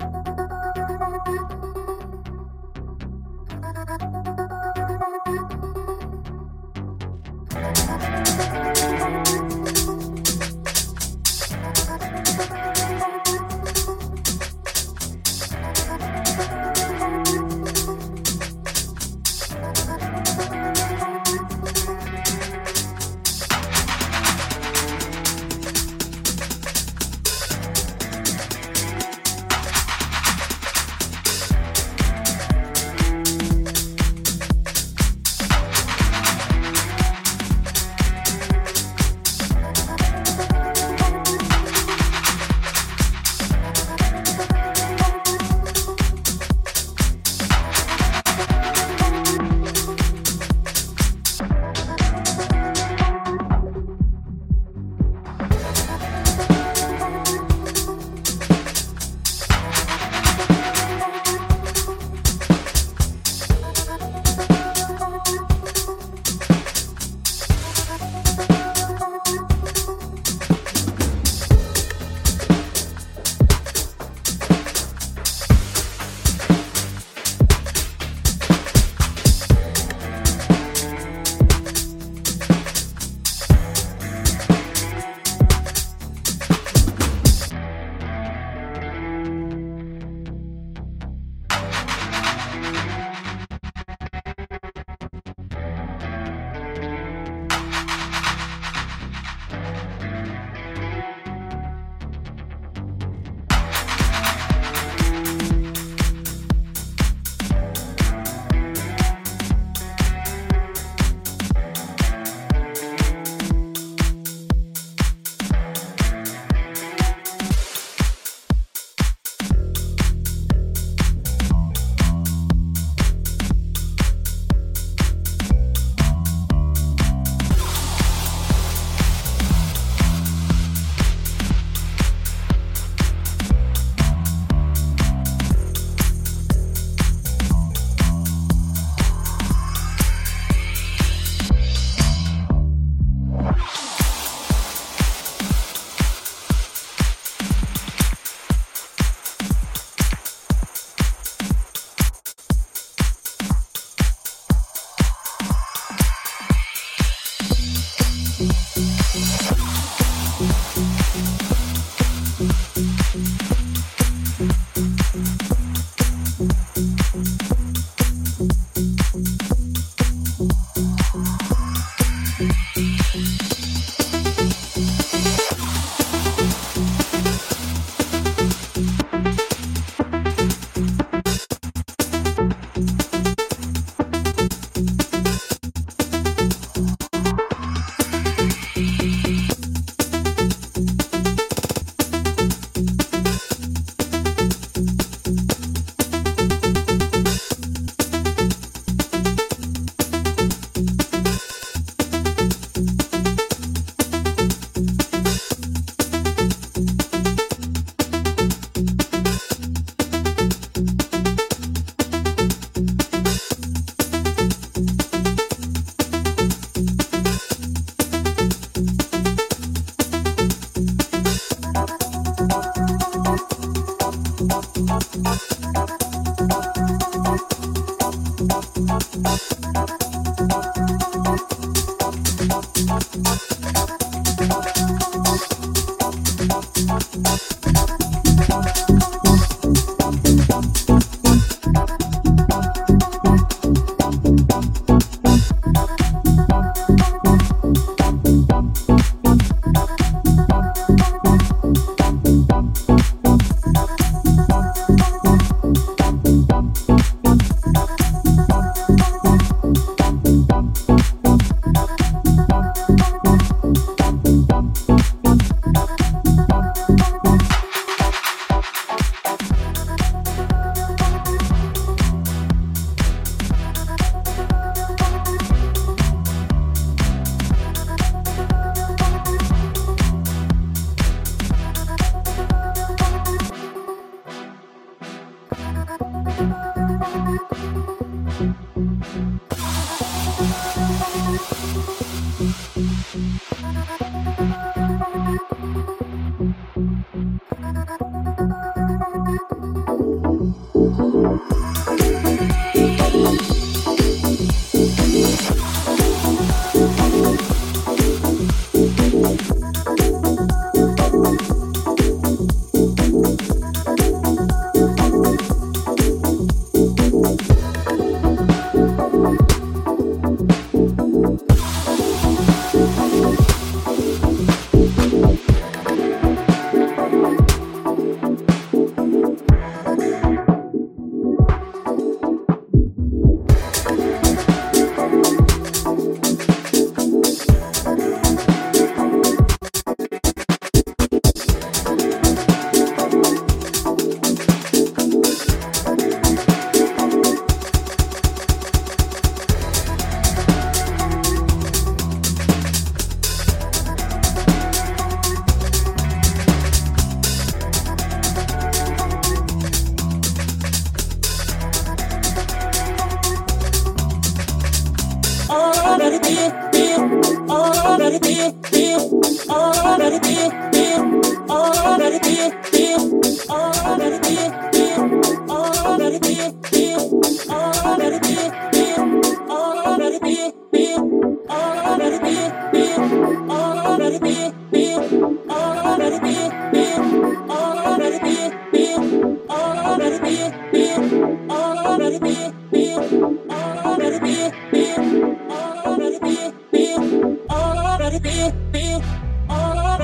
あ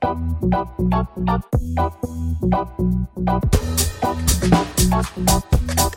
Thank you.